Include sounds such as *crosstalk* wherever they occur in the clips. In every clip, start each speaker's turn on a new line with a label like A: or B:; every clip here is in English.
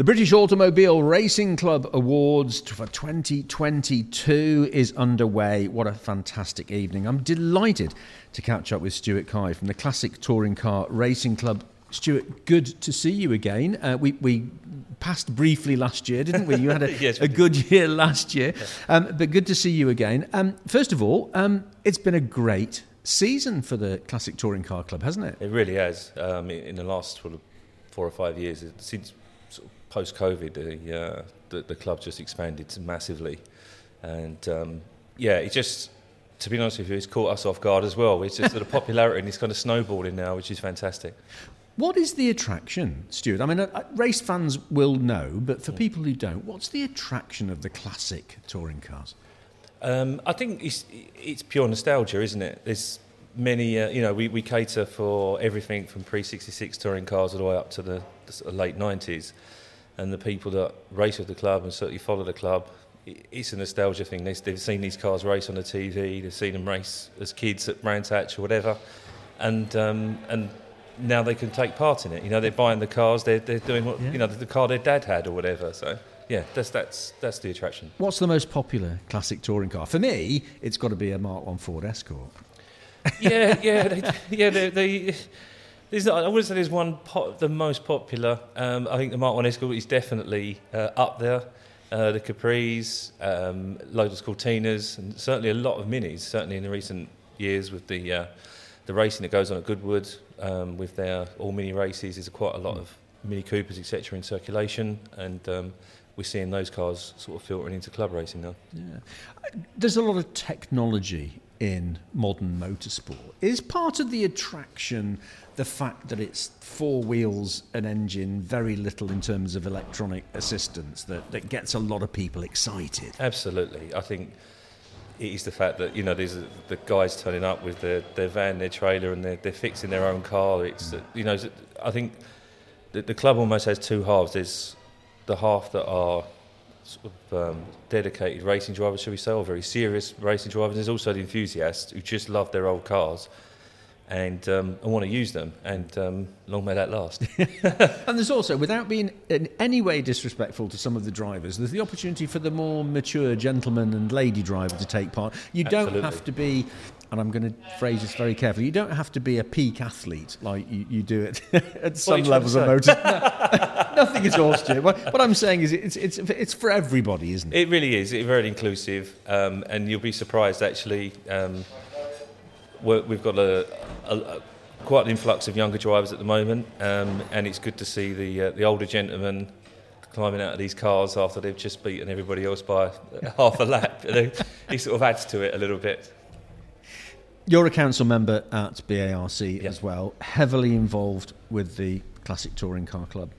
A: The British Automobile Racing Club Awards for 2022 is underway. What a fantastic evening. I'm delighted to catch up with Stuart Kye from the Classic Touring Car Racing Club. Stuart, good to see you again. Uh, we, we passed briefly last year, didn't we? You had a, *laughs*
B: yes,
A: a good year last year, um, but good to see you again. Um, first of all, um, it's been a great season for the Classic Touring Car Club, hasn't it?
B: It really has. Um, in the last sort of four or five years, since sort of post COVID, the, uh, the, the club just expanded massively, and um, yeah, it just. To be honest with you, it's caught us off guard as well. It's just the *laughs* popularity and it's kind of snowballing now, which is fantastic.
A: What is the attraction, Stuart? I mean, uh, race fans will know, but for people who don't, what's the attraction of the classic touring cars?
B: Um, I think it's, it's pure nostalgia, isn't it? There's many, uh, you know, we, we cater for everything from pre 66 touring cars all the way up to the, the sort of late 90s. And the people that race with the club and certainly follow the club, it's a nostalgia thing. They, they've seen these cars race on the TV, they've seen them race as kids at Brands Hatch or whatever. And, um, and now they can take part in it. You know, they're buying the cars, they're, they're doing what, yeah. you know, the car their dad had or whatever. So yeah, that's that's that's the attraction.
A: What's the most popular classic touring car? For me, it's got to be a Mark One Ford Escort.
B: yeah, yeah, they, yeah. They, they, there's, I wouldn't say there's one the most popular. Um, I think the Mark One Escort is definitely uh, up there. Uh, the Capris, um, Lotus Cortinas, and certainly a lot of Minis. Certainly in the recent years with the uh, the racing that goes on at Goodwood um, with their all mini races, there's quite a lot of Mini Coopers, etc., in circulation, and um, we're seeing those cars sort of filtering into club racing now.
A: Yeah. There's a lot of technology in modern motorsport. Is part of the attraction the fact that it's four wheels, an engine, very little in terms of electronic assistance that, that gets a lot of people excited?
B: Absolutely. I think it is the fact that you know these are the guys turning up with their, their van, their trailer, and they're, they're fixing their own car. It's mm. you know I think the, the club almost has two halves. There's the half that are sort of um, dedicated racing drivers, shall we say, or very serious racing drivers. There's also the enthusiasts who just love their old cars and um, and want to use them. And um, long may that last. *laughs*
A: and there's also, without being in any way disrespectful to some of the drivers, there's the opportunity for the more mature gentleman and lady driver to take part. You don't have to be and I'm going to phrase this very carefully. You don't have to be a peak athlete like you, you do it at *laughs* some levels of motor. *laughs* nothing at all, Stuart. What, what, I'm saying is it's, it's, it's for everybody, isn't it?
B: It really is. It's very inclusive, um, and you'll be surprised actually. Um, we've got a, a, a, quite an influx of younger drivers at the moment, um, and it's good to see the uh, the older gentlemen climbing out of these cars after they've just beaten everybody else by *laughs* half a lap. he sort of adds to it a little bit.
A: You're a council member at BARC yeah. as well, heavily involved with the Classic Touring Car Club.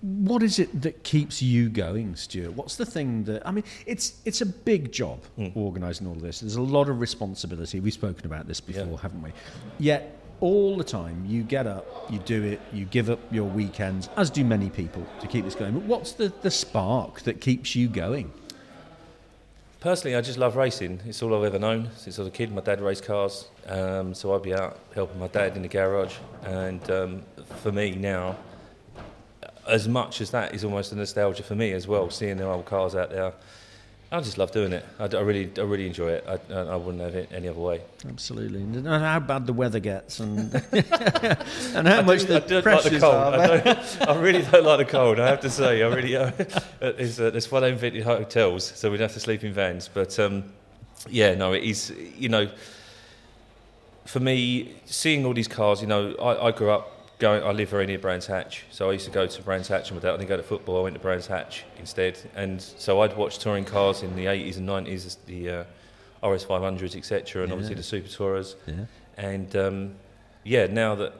A: What is it that keeps you going, Stuart? What's the thing that I mean? It's it's a big job mm. organising all of this. There's a lot of responsibility. We've spoken about this before, yeah. haven't we? Yet all the time you get up, you do it, you give up your weekends, as do many people, to keep this going. But what's the, the spark that keeps you going?
B: Personally, I just love racing. It's all I've ever known since I was a kid. My dad raced cars, um, so I'd be out helping my dad in the garage. And um, for me now, as much as that is almost a nostalgia for me as well, seeing the old cars out there I just love doing it. I, I, really, I really enjoy it. I, I wouldn't have it any other way.
A: Absolutely. And how bad the weather gets, and *laughs* and how much
B: do,
A: the
B: pressures like the are. I, *laughs* I, really don't like the cold. I have to say, I really. Uh, there's, uh, there's one invented hotels, so we'd have to sleep in vans. But um, yeah, no, it is. You know, for me, seeing all these cars. You know, I, I grew up going, I live very near Brands Hatch, so I used to go to Brands Hatch, and without I didn't go to football, I went to Brands Hatch instead. And so I'd watch touring cars in the 80s and 90s, the uh, RS500s, etc., and yeah. obviously the Super Tourers. Yeah. And um, yeah, now that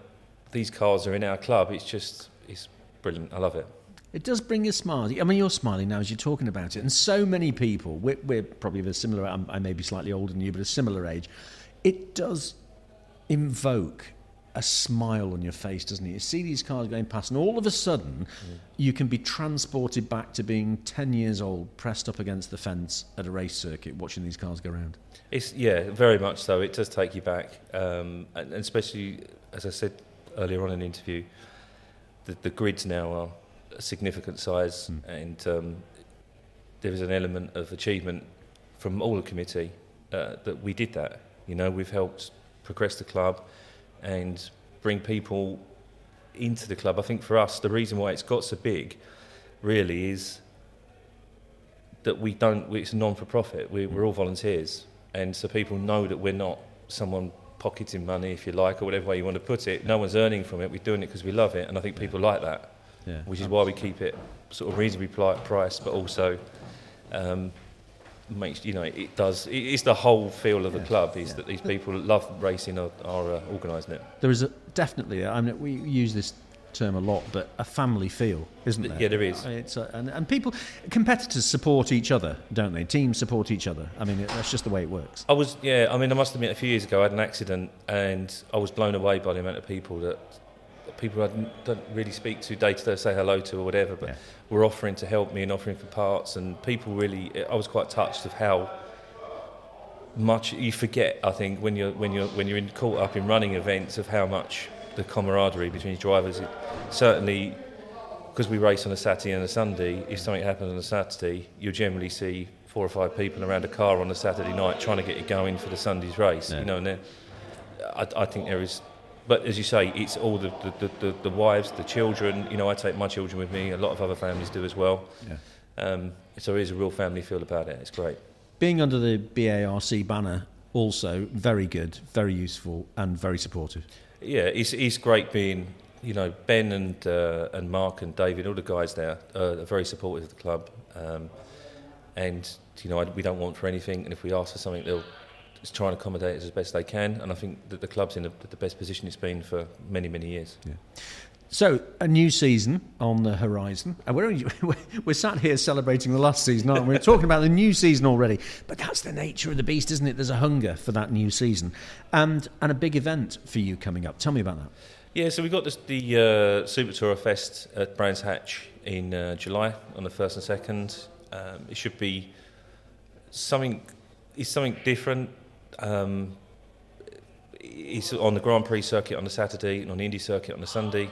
B: these cars are in our club, it's just it's brilliant. I love it.
A: It does bring a smile. I mean, you're smiling now as you're talking about it, and so many people. We're, we're probably of a similar. I may be slightly older than you, but a similar age. It does invoke a smile on your face, doesn't it? You see these cars going past, and all of a sudden, mm. you can be transported back to being 10 years old, pressed up against the fence at a race circuit, watching these cars go around.
B: It's, yeah, very much so. It does take you back. Um, and, especially, as I said earlier on in the interview, the, the grids now are a significant size,
A: Mm.
B: and um, there is an element of achievement from all the committee uh, that we did that. You know, we've helped progress the club and bring people into the club. I think for us, the reason why it's got so big, really, is that we don't. It's a non-for-profit. We, we're all volunteers, and so people know that we're not someone pocketing money, if you like, or whatever way you want to put it. No one's earning from it. We're doing it because we love it, and I think people like that
A: Yeah.
B: which is why we keep it sort of reasonably pri- priced, but also um, makes you know it does. It is the whole feel of the
A: Yeah.
B: club is
A: Yeah.
B: that these people that love racing are, are uh, organising it.
A: There is a, definitely, I mean, we use this term a lot, but a family feel, isn't there?
B: Yeah, there is.
A: I mean, It's a, and, and people, competitors support each other, don't they? Teams support each other. I mean, it, that's just the way it works.
B: I was yeah. I mean, I must admit, a few years ago, I had an accident, and I was blown away by the amount of people that people I don't really speak to day to day, say hello to or whatever, but
A: Yeah.
B: were offering to help me and offering for parts, and people really. I was quite touched of how much you forget. I think when you're when you're when you're in, caught up in running events of how much the camaraderie between drivers. It, certainly, because we race on a Saturday and a Sunday, if something happens on a Saturday, you'll generally see four or five people around a car on a Saturday night trying to get you going for the Sunday's race.
A: Yeah.
B: You know, and then I, I think there is. But as you say, it's all the, the, the, the, the wives, the children. You know, I take my children with me. A lot of other families do as well.
A: Yeah.
B: Um, so it is a real family feel about it. It's great.
A: Being under the BARC banner, also very good, very useful, and very supportive.
B: Yeah, it's, it's great being, you know, Ben and uh, and Mark and David, all the guys there uh, are very supportive of the club, um, and you know I, we don't want for anything, and if we ask for something, they'll just try and accommodate us as best they can, and I think that the club's in the, the best position it's been for many many years.
A: So, a new season on the horizon. And we're, only, *laughs* we're sat here celebrating the last season, aren't we? We're talking about the new season already. But that's the nature of the beast, isn't it? There's a hunger for that new season. And, and a big event for you coming up. Tell me about that.
B: Yeah, so we've got this, the uh, Super Tourer Fest at Brands Hatch in uh, July on the first and second. Um, it should be something. It's something different. Um, it's on the Grand Prix circuit on the Saturday and on the Indy circuit on the Sunday.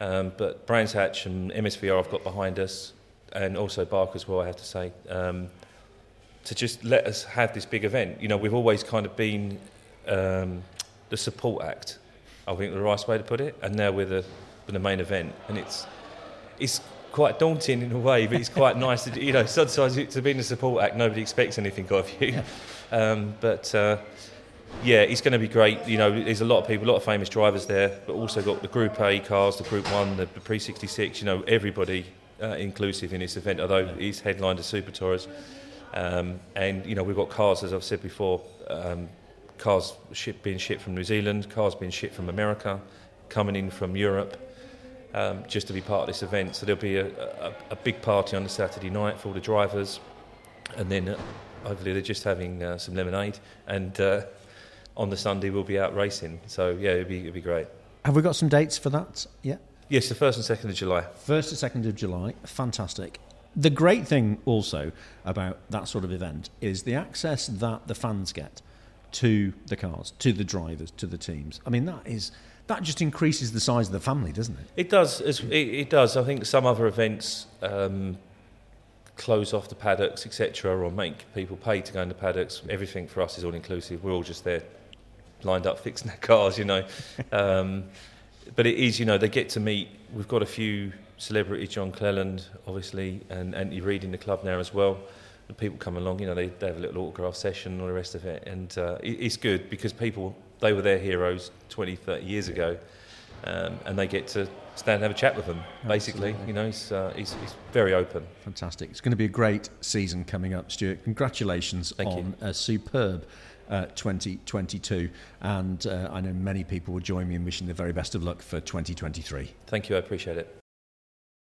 B: Um, but Brands Hatch and MSVR I've got behind us, and also BARC as well. I have to say. Um, to just let us have this big event. You know, we've always kind of been um, the support act. I think the right way to put it. And now we're the, we're the main event, and it's it's quite daunting in a way, but it's quite nice to you know. Sometimes to be in the support act, nobody expects anything of you. Um, but uh, yeah, it's going to be great. You know, there's a lot of people, a lot of famous drivers there, but also got the Group A cars, the Group One, the, the Pre 66. You know, everybody uh, inclusive in this event. Although it's headlined as Super Tours. Um, and you know we've got cars, as I've said before, um, cars ship, being shipped from New Zealand, cars being shipped from America, coming in from Europe, um, just to be part of this event. So there'll be a, a, a big party on the Saturday night for all the drivers, and then uh, hopefully they're just having uh, some lemonade. And uh, on the Sunday we'll be out racing. So yeah, it'll be it'll be great.
A: Have we got some dates for that? Yeah.
B: Yes, the first and second of July.
A: First and second of July. Fantastic. The great thing also about that sort of event is the access that the fans get to the cars, to the drivers, to the teams. I mean, that is that just increases the size of the family, doesn't it?
B: It does. It, it does. I think some other events um, close off the paddocks, etc., or make people pay to go in the paddocks. Everything for us is all inclusive. We're all just there, lined up, *laughs* fixing their cars, you know. Um, but it is, you know, they get to meet. We've got a few celebrities, John Cleland, obviously, and Reid in the club now as well. People come along, you know, they, they have a little autograph session and all the rest of it. And uh, it, it's good because people, they were their heroes 20, 30 years ago. Um, and they get to stand and have a chat with them, basically.
A: Absolutely.
B: You know, he's, uh, it's, it's very open.
A: Fantastic. It's going to be a great season coming up, Stuart. Congratulations
B: Thank you.
A: on a superb uh, 2022. And uh, I know many people will join me in wishing the very best of luck for 2023.
B: Thank you, I appreciate it.